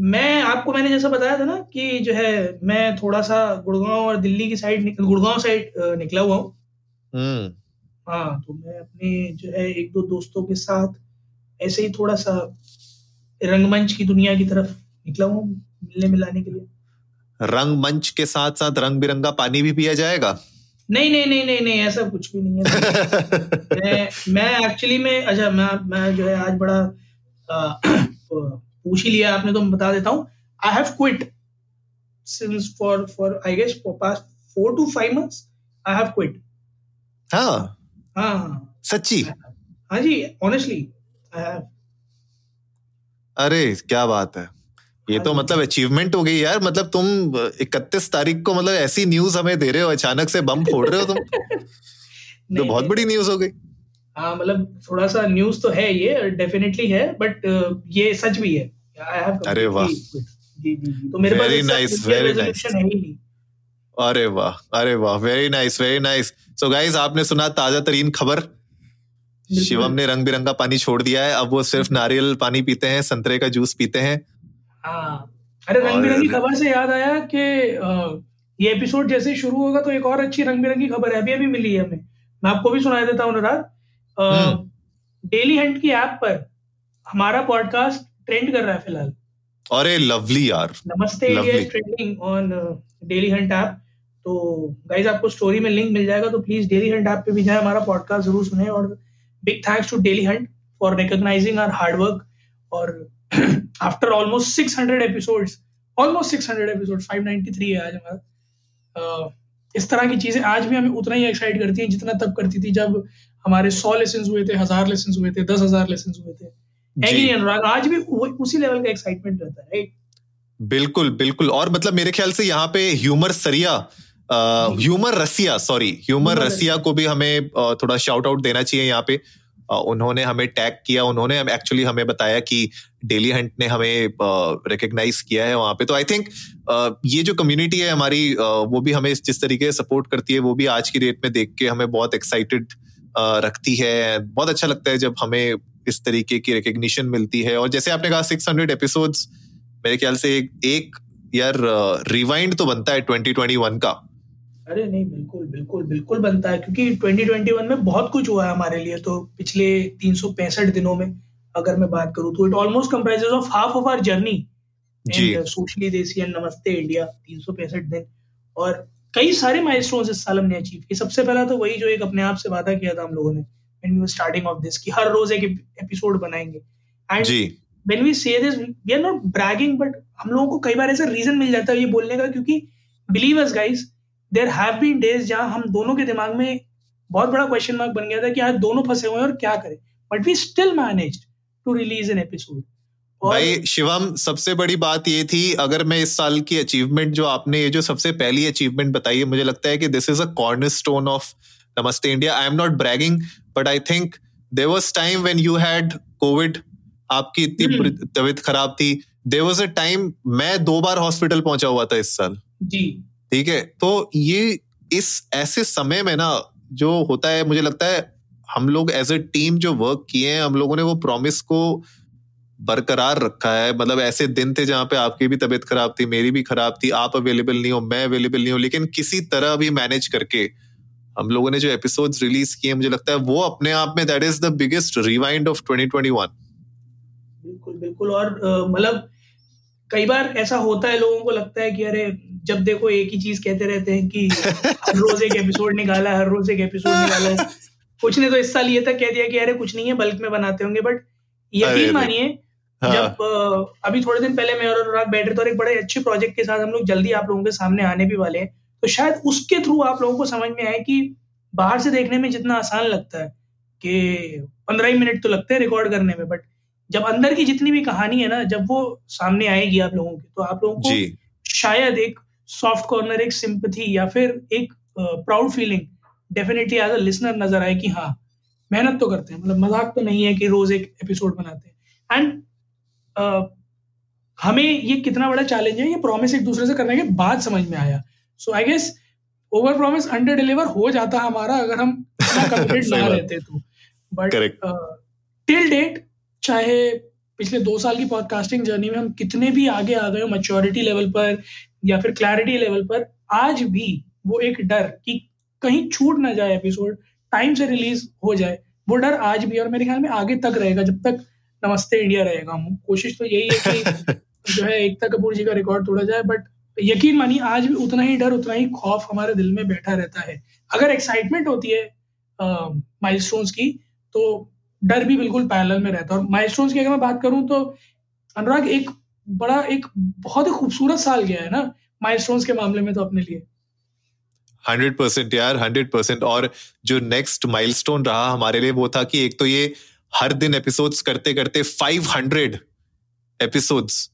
मैं आपको मैंने जैसा बताया था ना कि जो है मैं थोड़ा सा गुड़गांव और दिल्ली की साइड गुड़गांव साइड निकला हुआ हूँ। हम्म। हाँ तो मैं अपने जो है एक दो दोस्तों के साथ ऐसे ही थोड़ा सा रंगमंच की दुनिया की तरफ़ निकला हूँ मिलने मिलाने के लिए। रंगमंच के साथ साथ रंग बिरंगा पानी भी पिया जाएगा? नहीं नहीं नहीं नहीं नहीं ऐसा कुछ भी नहीं है। मैं मैं एक्चुअली में अच्छा मैं मैं जो है आज बड़ा पूछ ही लिया आपने तो मैं बता देता हूँ। I have quit since for for I guess for past four to five months I have quit हाँ। हाँ सच्ची? हाँ जी ऑनेस्टली आई हैव अरे क्या बात है। ये तो हाँ मतलब अचीवमेंट हो गई यार। मतलब तुम इकतीस तारीख को मतलब ऐसी न्यूज़ हमें दे रहे हो अचानक से बम फोड़ रहे हो तुम। तो बहुत बड़ी न्यूज़ हो गई। हाँ मतलब थोड़ा सा न्यूज़ तो है ये डेफिनेटली है बट ये सच भी है। अरे वाह। जी जी तो मेरे पास nice. है ही नहीं। अरे वाह अरे वाह very nice very nice so guys आपने सुना ताज़ा तरीन खबर? शिवम ने रंग बिरंगा पानी छोड़ दिया है अब वो सिर्फ़ नारियल पानी पीते हैं संतरे का जूस पीते हैं। हाँ। अरे रंग बिरंगी खबर से याद आया कि ये एपिसोड जैसे शुरू होगा तो एक और अच्छी रंग बिरंगी खबर है अभी अभी मिली है हमें। मैं आपको भी सुना देता हूँ अनुराग। हम्म। डेली हंट की ऐप पर हमारा पॉडकास्ट ट्रेंड कर रहा है फ़िलहाल। अरे लवली यार। Namaste India is trending on Dailyhunt app तो गाइज़ आपको स्टोरी में लिंक मिल जाएगा तो प्लीज़ डेली हंट ऐप पे भी जाए हमारा पॉडकास्ट ज़रूर सुने और big thanks to Dailyhunt for recognising our hard work और after almost 600 episodes almost 600 episode 593 है आज हमारा। अह, इस तरह की चीज़ें आज भी हमें उतना ही एक्साइट करती हैं जितना तब करती थी जब हमारे 100 लेसन हुए थे हज़ार लेसन हुए थे दस हज़ार लेसन हुए थे। कि अनुराग आज भी उसी लेवल का एक्साइटमेंट रहता है राइट बिल्कुल बिल्कुल। और मतलब मेरे ख्याल से यहाँ पे ह्यूमर सरिया humour Rasiya sorry humour humour Rasiya को भी हमें थोड़ा शाउट आउट देना चाहिए यहाँ पे। उन्होंने हमें टैग किया उन्होंने एक्चुअली हमें बताया कि डेली हंट ने हमें रिकग्नाइज किया है वहाँ पे। तो आई थिंक ये जो कम्युनिटी है हमारी वो भी हमें जिस तरीके से सपोर्ट करती है वो भी आज की डेट में देख के हमें बहुत एक्साइटेड रखती है। बहुत अच्छा लगता है जब हमें इस तरीके की रिकग्निशन मिलती है। और जैसे आपने कहा 600 एपिसोड्स मेरे ख्याल से एक, एक यार रिवाइंड तो बनता है 2021 का। अरे नहीं बिल्कुल बिल्कुल बिल्कुल बनता है क्योंकि 2021 में बहुत कुछ हुआ है हमारे लिए तो पिछले तीन दिनों में अगर मैं बात करूँ तो it almost comprises of half of our journey Socially Desi and Namaste India तीन दिन। और कई सारे माइलस्टोन्स इस साल हमने अचीव किए। सबसे पहला तो वही जो एक अपने आप से वादा किया था हम लोगों ने when we were starting of this कि हर रोज एक एपिसोड बनाएँगे। एंड जी। when we say this we are not bragging but हम लोगों को कई बार ऐसा रीजन मिल जाता है ये बोलने का क्योंकि believe us guys there have been days जहाँ हम दोनों के दिमाग में बहुत बड़ा क्वेश्चन मार्क बन गया था कि आज दोनों फंसे हुए हैं और क्या करें। But we still managed to release an episode भाई शिवम सबसे बड़ी बात ये थी अगर मैं इस साल की अचीवमेंट जो आपने ये जो सबसे पहली अचीवमेंट बताई है मुझे लगता है कि this is a cornerstone of Namaste India. I am not bragging but I think there was time when you had covid आपकी इतनी हम्म। तबीयत खराब थी। देर वॉज़ अ टाइम मैं दो बार हॉस्पिटल पहुँचा हुआ था इस साल। जी। ठीक है? तो ये इस ऐसे समय में ना जो होता है मुझे लगता है हम लोग एज अ टीम जो वर्क किए हैं हम लोगों ने वो प्रॉमिस को बरकरार रखा है। मतलब ऐसे दिन थे जहाँ पे आपकी भी तबीयत खराब थी मेरी भी खराब थी आप अवेलेबल नहीं हो मैं अवेलेबल नहीं हूँ। लेकिन किसी तरह भी मैनेज करके हम लोगों ने जो एपिसोड्स रिलीज़ किए मुझे लगता है वो अपने आप में that is the biggest rewind of 2021 बिल्कुल बिल्कुल। और मतलब कई बार ऐसा होता है लोगों को लगता है कि अरे जब देखो एक ही चीज़ कहते रहते हैं कि हर रोज एक एपिसोड निकाला है हर रोज एक एपिसोड निकाला है। कुछ ने तो इस साल ये तक कह दिया कि अरे कुछ नहीं है बल्क में बनाते होंगे। बट यकीन मानिए हाँ। जब अभी थोड़े दिन पहले मैं और अनुराग बैठ रहे थे और एक बड़े अच्छे प्रोजेक्ट के साथ हम लोग जल्दी आप लोगों के सामने आने भी वाले हैं। तो शायद उसके थ्रू आप लोगों को समझ में आए कि बाहर से देखने में जितना आसान लगता है कि पंद्रह ही मिनट तो लगते हैं रिकॉर्ड करने में बट जब अंदर की जितनी भी कहानी है ना जब वो सामने आएगी आप लोगों की तो आप लोगों को शायद एक सॉफ्ट कॉर्नर एक सिंपथी या फिर एक proud feeling definitely as a listener नज़र आए कि हाँ मेहनत तो करते हैं मतलब मज़ाक तो नहीं है कि रोज एक एपिसोड बनाते हैं। एंड uh, हमें ये कितना बड़ा चैलेंज है ये प्रॉमिस एक दूसरे से करने के बाद समझ में आया। So I guess over promise under deliver हो जाता हमारा अगर हम कमिटेड ना रहते तो। बट टिल डेट चाहे पिछले दो साल की पॉडकास्टिंग जर्नी में हम कितने भी आगे आ गए हो मेच्योरिटी लेवल पर या फिर क्लैरिटी लेवल पर आज भी वो एक डर कि कहीं छूट ना जाए एपिसोड टाइम से रिलीज़ हो जाए वो डर आज भी और मेरे ख्याल में आगे तक रहेगा जब तक नमस्ते इंडिया रहेगा। हम कोशिश तो यही है कि जो है एकता कपूर जी का रिकॉर्ड तोड़ा जाए बट यकीन मानिए आज भी उतना ही डर उतना ही खौफ हमारे दिल में बैठा रहता है। अगर एक्साइटमेंट होती है माइलस्टोन्स की तो डर भी बिल्कुल पैरेलल में रहता है। और माइलस्टोन्स की अगर मैं बात करूँ तो अनुराग एक बड़ा एक बहुत ही खूबसूरत साल गया है ना माइलस्टोन्स के मामले में तो अपने लिए। हंड्रेड परसेंट यार हंड्रेड परसेंट और जो नेक्स्ट माइलस्टोन रहा हमारे लिए वो था कि एक तो ये हर दिन एपिसोड्स करते करते फाइव हंड्रेड एपिसोड्स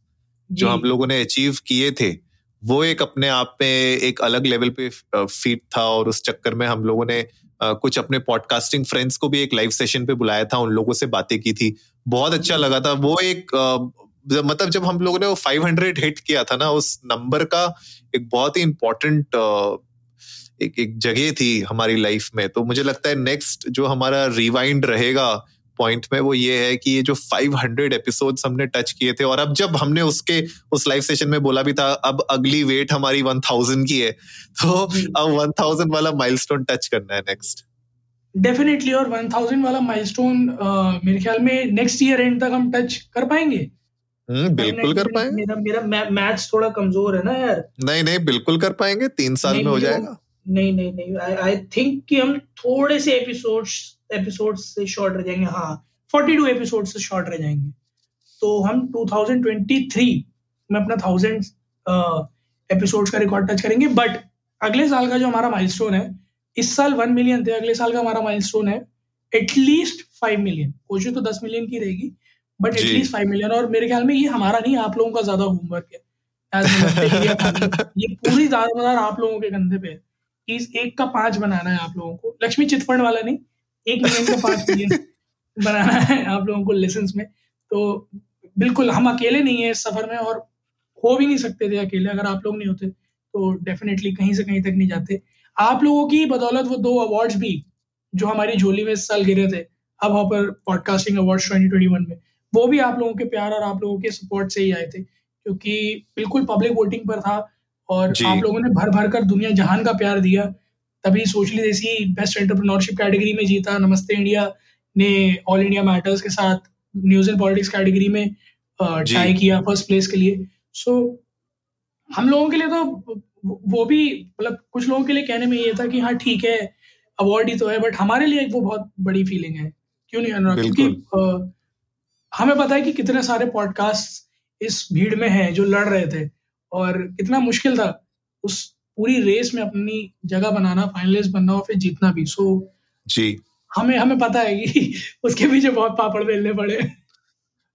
जो। हम लोगों ने अचीव किए थे वो एक अपने आप में एक अलग लेवल पे फीट था और उस चक्कर में हम लोगों ने कुछ अपने पॉडकास्टिंग फ्रेंड्स को भी एक लाइव सेशन पे बुलाया था, उन लोगों से बातें की थी। बहुत अच्छा लगा था। वो एक मतलब जब हम लोगों ने वो 500 हिट किया था ना, उस नंबर का एक बहुत ही इंपॉर्टेंट एक एक जगह थी हमारी लाइफ में। तो मुझे लगता है नेक्स्ट जो हमारा रिवाइंड रहेगा पॉइंट में वो ये है कि ये जो 500 एपिसोड्स हमने टच किए थे और अब जब हमने उसके उस लाइव सेशन में बोला भी था अब अगली वेट हमारी 1000 की है तो अब 1000 वाला माइलस्टोन टच करना है नेक्स्ट डेफिनेटली और 1000 वाला माइलस्टोन मेरे ख्याल में नेक्स्ट ईयर एंड तक हम टच कर पाएँगे। हम्म बिल्कुल कर पाएँगे। मेरा मेरा मैथ्स थोड़ा कमज़ोर है ना यार। नहीं नहीं बिल्कुल कर पाएँगे तीन साल में हो जाएगा। नहीं नहीं नहीं आई थिंक कि हम थोड़े से एपिसोड्स एपिसोड से शॉर्ट रह जाएँगे हाँ फोर्टी टू एपिसोड से शॉर्ट रह जाएँगे। तो हम 2023 में अपना थाउज़ेंड एपिसोड्स का रिकॉर्ड टच करेंगे बट अगले साल का जो हमारा माइलस्टोन है इस साल वन मिलियन थे अगले साल का हमारा माइलस्टोन है एटलीस्ट फाइव मिलियन कोशिश तो दस मिलियन की रहेगी बट एटलीस्ट फाइव मिलियन और मेरे ख्याल में ये हमारा नहीं आप लोगों का ज़्यादा होमवर्क है। ये पूरी ज़्यादातर आप लोगों के कंधे पे है। एक का पाँच बनाना है आप लोगों को। लक्ष्मी चिटफंड वाला नहीं एक मिलियन का पाँच मिलियन बनाना है आप लोगों को लेसन में। तो बिल्कुल हम अकेले नहीं है इस सफ़र में और हो भी नहीं सकते थे अकेले अगर आप लोग नहीं होते तो डेफिनेटली कहीं से कहीं तक नहीं जाते। आप लोगों की बदौलत वो दो अवार्ड्स भी जो हमारी झोली में इस साल गिरे थे अब Hopper podcasting award twenty twenty one में वो भी आप लोगों के प्यार और आप लोगों के सपोर्ट से ही आए थे क्योंकि बिल्कुल पब्लिक वोटिंग पर था और आप लोगों ने भर भर कर दुनिया जहान का प्यार दिया तभी सोशली देसी बेस्ट एंटरप्रेन्योरशिप कैटेगरी में जीता। नमस्ते इंडिया ने ऑल इंडिया मैटर्स के साथ न्यूज़ एंड पॉलिटिक्स कैटेगरी में ट्राई किया फ़र्स्ट प्लेस के लिए। सो so, हम लोगों के लिए तो वो भी मतलब कुछ लोगों के लिए कहने में ये था कि हाँ ठीक है अवार्ड ही तो है बट हमारे लिए वो बहुत बड़ी फीलिंग है। क्यों नहीं अनुराग? क्योंकि हमें पता है कि कितने सारे पॉडकास्ट इस भीड़ में हैं जो लड़ रहे थे और कितना मुश्किल था उस पूरी रेस में अपनी जगह बनाना फाइनलिस्ट बनना और फिर जीतना भी। सो जी। हमें हमें पता है कि उसके पीछे बहुत पापड़ बेलने पड़े।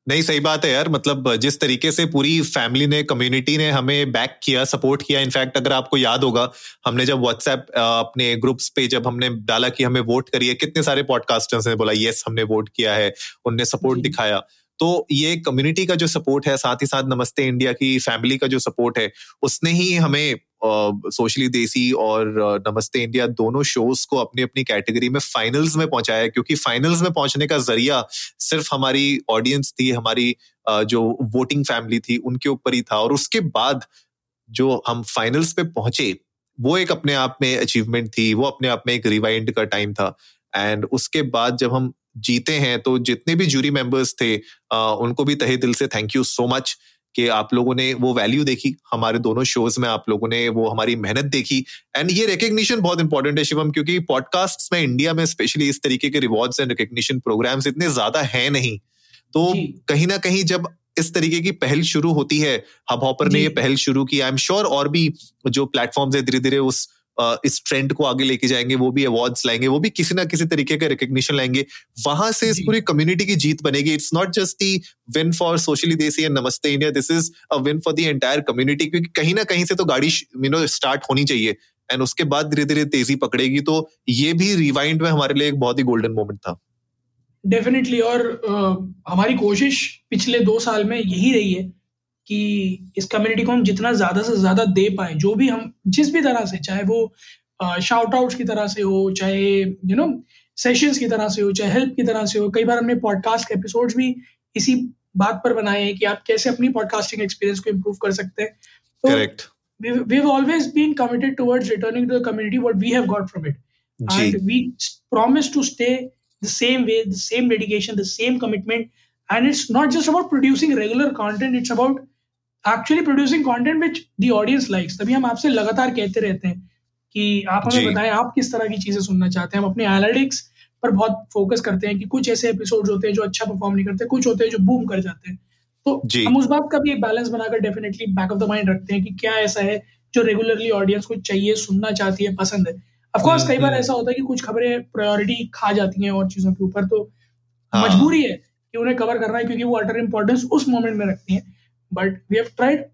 नहीं सही बात है यार। मतलब जिस तरीके से पूरी फैमिली ने कम्युनिटी ने हमें बैक किया सपोर्ट किया इनफैक्ट अगर आपको याद होगा हमने जब व्हाट्सएप अपने ग्रुप्स पे जब हमने डाला कि हमें वोट करिए कितने सारे पॉडकास्टर्स ने बोला यस हमने वोट किया है। उनने सपोर्ट दिखाया। तो ये कम्युनिटी का जो सपोर्ट है साथ ही साथ नमस्ते इंडिया की फैमिली का जो सपोर्ट है उसने ही हमें सोशली देसी और नमस्ते इंडिया दोनों शोज़ को अपनी अपनी कैटेगरी में फाइनल्स में पहुँचाया क्योंकि फाइनल्स में पहुँचने का ज़रिया सिर्फ़ हमारी ऑडियंस थी, हमारी जो वोटिंग फैमिली थी, उनके ऊपर ही था। और उसके बाद जो हम फाइनल्स पे पहुँचे, वो एक अपने आप में अचीवमेंट थी, वो अपने आप में एक रिवाइंड का टाइम था। एंड उसके बाद जब हम जीते हैं तो जितने भी जूरी मेंबर्स थे उनको भी तहे दिल से थैंक यू सो मच कि आप लोगों ने वो वैल्यू देखी हमारे दोनों शोज़ में आप लोगों ने वो हमारी मेहनत देखी। एंड ये रिकग्निशन बहुत इंपॉर्टेंट है शिवम क्योंकि पॉडकास्ट में इंडिया में स्पेशली इस तरीके के रिवॉर्ड्स एंड रिकग्निशन प्रोग्राम्स इतने ज़्यादा है नहीं। तो कहीं ना कहीं जब इस तरीके की पहल शुरू होती है हब हॉपर ने ये पहल शुरू की आई एम श्योर और भी जो प्लेटफॉर्म्स है धीरे धीरे उस इस ट्रेंड को आगे लेके जाएँगे वो भी अवार्ड्स लाएँगे वो भी किसी ना किसी तरीके का रिकग्निशन लाएँगे। वहाँ से इस पूरी कम्युनिटी की जीत बनेगी। It's not just the win for Socially Desi and Namaste India this is a win for the entire community क्योंकि कहीं ना कहीं से तो गाड़ी यू नो स्टार्ट होनी चाहिए। एंड उसके बाद धीरे धीरे तेज़ी पकड़ेगी तो ये भी रिवाइंड में हमारे लिए एक बहुत ही गोल्डन मोमेंट था। डेफिनेटली और uh, हमारी कोशिश पिछले दो साल में यही रही है कि इस कम्युनिटी को हम जितना ज़्यादा से ज़्यादा दे पाए जो भी हम जिस भी तरह से चाहे वो शाउट आउट की तरह से हो चाहे यू नो सेशंस की तरह से हो चाहे हेल्प की तरह से हो कई बार हमने पॉडकास्ट एपिसोड्स भी इसी बात पर बनाए हैं कि आप कैसे अपनी पॉडकास्टिंग एक्सपीरियंस को इम्प्रूव कर सकते हैं। Correct we have always been committed towards returning to the community what we have got from it and we promise actually producing content which the audience likes तभी हम आपसे लगातार कहते रहते हैं कि आप हमें बताएँ आप किस तरह की चीज़ें सुनना चाहते हैं? हम अपने एनालिटिक्स पर बहुत फोकस करते हैं कि कुछ ऐसे एपिसोड होते हैं जो अच्छा परफॉर्म नहीं करते कुछ होते हैं जो बूम कर जाते हैं। तो हम उस बात का भी एक बैलेंस बनाकर definitely back of the mind रखते हैं कि क्या ऐसा है जो रेगुलरली ऑडियंस को चाहिए सुनना चाहती है पसंद है। अफकोर्स कई बार हम्म, ऐसा होता है कि कुछ खबरें प्रायोरिटी खा जाती हैं और चीज़ों के ऊपर तो हाँ. मजबूरी है कि उन्हें कवर करना है क्योंकि वो अटर इंपॉर्टेंस उस मोमेंट में रखती है। But we have tried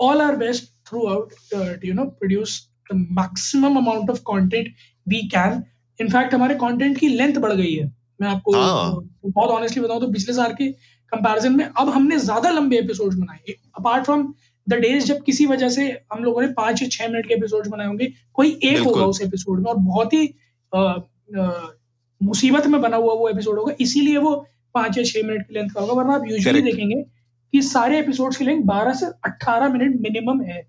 all our best throughout uh, to you know produce the maximum amount of content we can. In हमारे कंटेंट की लेंथ बढ़ गई है। मैं आपको हाँ. बहुत ऑनेस्टली बताऊँ तो पिछले साल के कंपैरिजन में अब हमने ज़्यादा लंबे एपिसोड्स बनाए अपार्ट फ्रॉम द डेज़ जब किसी वजह से हम लोगों ने पाँच या छह मिनट के एपिसोड बनाए होंगे कोई एक होगा उस एपिसोड में और बहुत ही मुसीबत में बना हुआ वो एपिसोड होगा। इसीलिए वो पाँच या छह मिनट की लेंथ का होगा वरना आप यूजुअली देखेंगे कि सारे एपिसोड्स की लेंथ 12 से 18 मिनट मिनिमम है।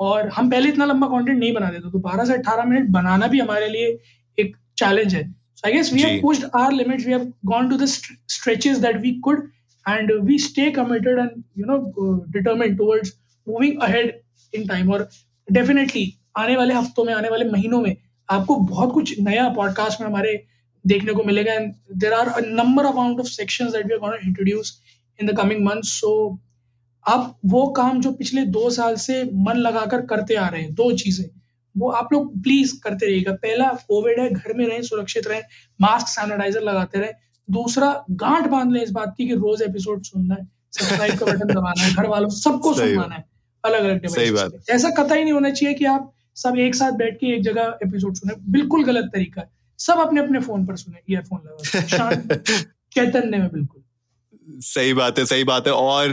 और हम पहले इतना लंबा कंटेंट नहीं बनाते थे तो 12 से 18 मिनट बनाना भी हमारे लिए एक चैलेंज है। So I guess we have pushed our limits we have gone to the stretches that we could and we stay committed and you know determined towards moving ahead in time और definitely आने वाले हफ्तों में आने वाले महीनों में आपको बहुत कुछ नया पॉडकास्ट में हमारे देखने को मिलेगा। And there are a number amount of sections that we are gonna introduce in the coming month so आप वो काम जो पिछले दो साल से मन लगाकर करते आ रहे हैं दो चीज़ें वो आप लोग प्लीज़ करते रहिएगा। पहला कोविड है घर में रहें सुरक्षित रहें मास्क सैनिटाइजर लगाते रहें। दूसरा गांठ बाँध लें इस बात की कि रोज एपिसोड सुनना है सब्सक्राइब का बटन दबाना है घर वालों सबको सुनवाना है अलग अलग डिवाइस ऐसा कतई नहीं होना चाहिए कि आप सब एक साथ बैठ के एक जगह एपिसोड सुने बिल्कुल गलत तरीका है। सब अपने अपने फ़ोन पर सुने ईयरफोन लगा चैतन्य में बिल्कुल। सही बात है सही बात है। और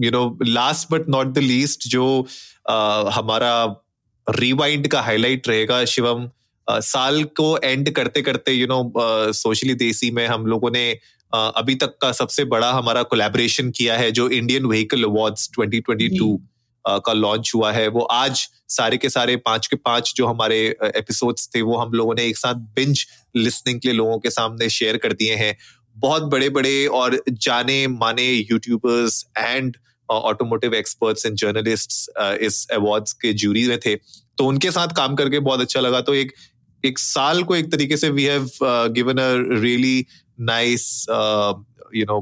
you know last but not the least जो uh, हमारा रिवाइंड का हाईलाइट रहेगा शिवम uh, साल को एंड करते करते यू नो सोशली देसी में हम लोगों ने uh, अभी तक का सबसे बड़ा हमारा कोलैबोरेशन किया है जो इंडियन व्हीकल अवार्ड्स 2022 uh, का लॉन्च हुआ है। वो आज सारे के सारे पाँच के पाँच जो हमारे एपिसोड्स थे वो हम लोगों ने एक साथ बिंज लिसनिंग के लिए लोगों के सामने शेयर कर दिए हैं। बहुत बड़े बड़े और जाने माने YouTubers and automotive experts and journalist इस अवार्ड्स के जूरी में थे। तो उनके साथ काम करके बहुत अच्छा लगा। तो एक एक साल को एक तरीके से we have given a really nice you know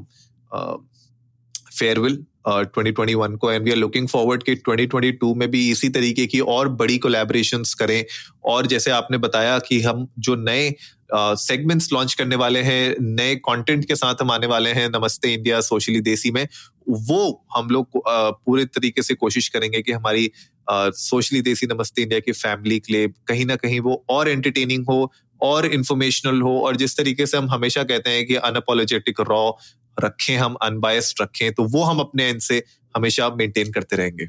farewell 2021 को। And we are looking forward कि 2022 में भी इसी तरीके की और बड़ी कोलैबोरेशंस करें। और जैसे आपने बताया कि हम जो नए सेगमेंट्स लॉन्च करने वाले हैं, नए कंटेंट के साथ हम आने वाले हैं नमस्ते इंडिया, सोशली देसी में। वो हम लोग पूरे तरीके से कोशिश करेंगे कि हमारी सोशली देसी नमस्ते इंडिया की फैमिली के लिए कहीं ना कहीं वो और एंटरटेनिंग हो, और इन्फॉर्मेशनल हो, और जिस तरीके से हम हमेशा कहते हैं कि अनअपोलोजेटिक रॉ रखें हम अनबायस्ड रखें तो वो हम अपने एंड से हमेशा मेंटेन करते रहेंगे।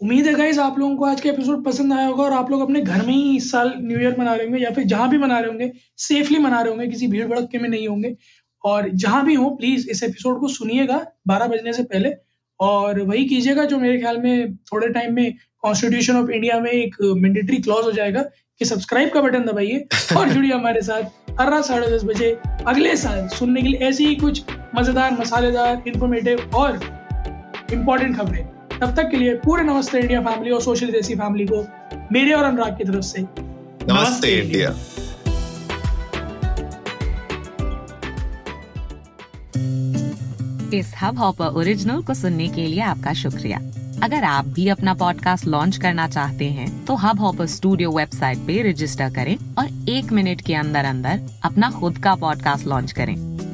उम्मीद है गाइज़ आप लोगों को आज का एपिसोड पसंद आया होगा और आप लोग अपने घर में ही इस साल न्यू ईयर मना रहे होंगे या फिर जहाँ भी मना रहे होंगे सेफली मना रहे होंगे किसी भीड़ भड़के में नहीं होंगे। और जहाँ भी हो प्लीज़ इस एपिसोड को सुनिएगा बारह बजने से पहले और वही कीजिएगा जो मेरे ख्याल में थोड़े टाइम में कॉन्स्टिट्यूशन ऑफ़ इंडिया में एक मैंडेटरी क्लॉज हो जाएगा कि सब्सक्राइब का बटन दबाइए और जुड़िए हमारे साथ हर रात साढ़े दस बजे अगले साल सुनने के लिए ऐसी ही कुछ मज़ेदार मसालेदार इंफॉर्मेटिव और इम्पोर्टेंट खबरें। तब तक के लिए पूरे नमस्ते इंडिया फैमिली और सोशल देसी फैमिली को मेरे और अनुराग की तरफ़ से नमस्ते इंडिया। इस हब हॉपर ओरिजिनल को सुनने के लिए आपका शुक्रिया। अगर आप भी अपना पॉडकास्ट लॉन्च करना चाहते हैं तो हब हॉपर स्टूडियो वेबसाइट पे रजिस्टर करें और एक मिनट के अंदर अंदर अपना खुद का पॉडकास्ट लॉन्च करें।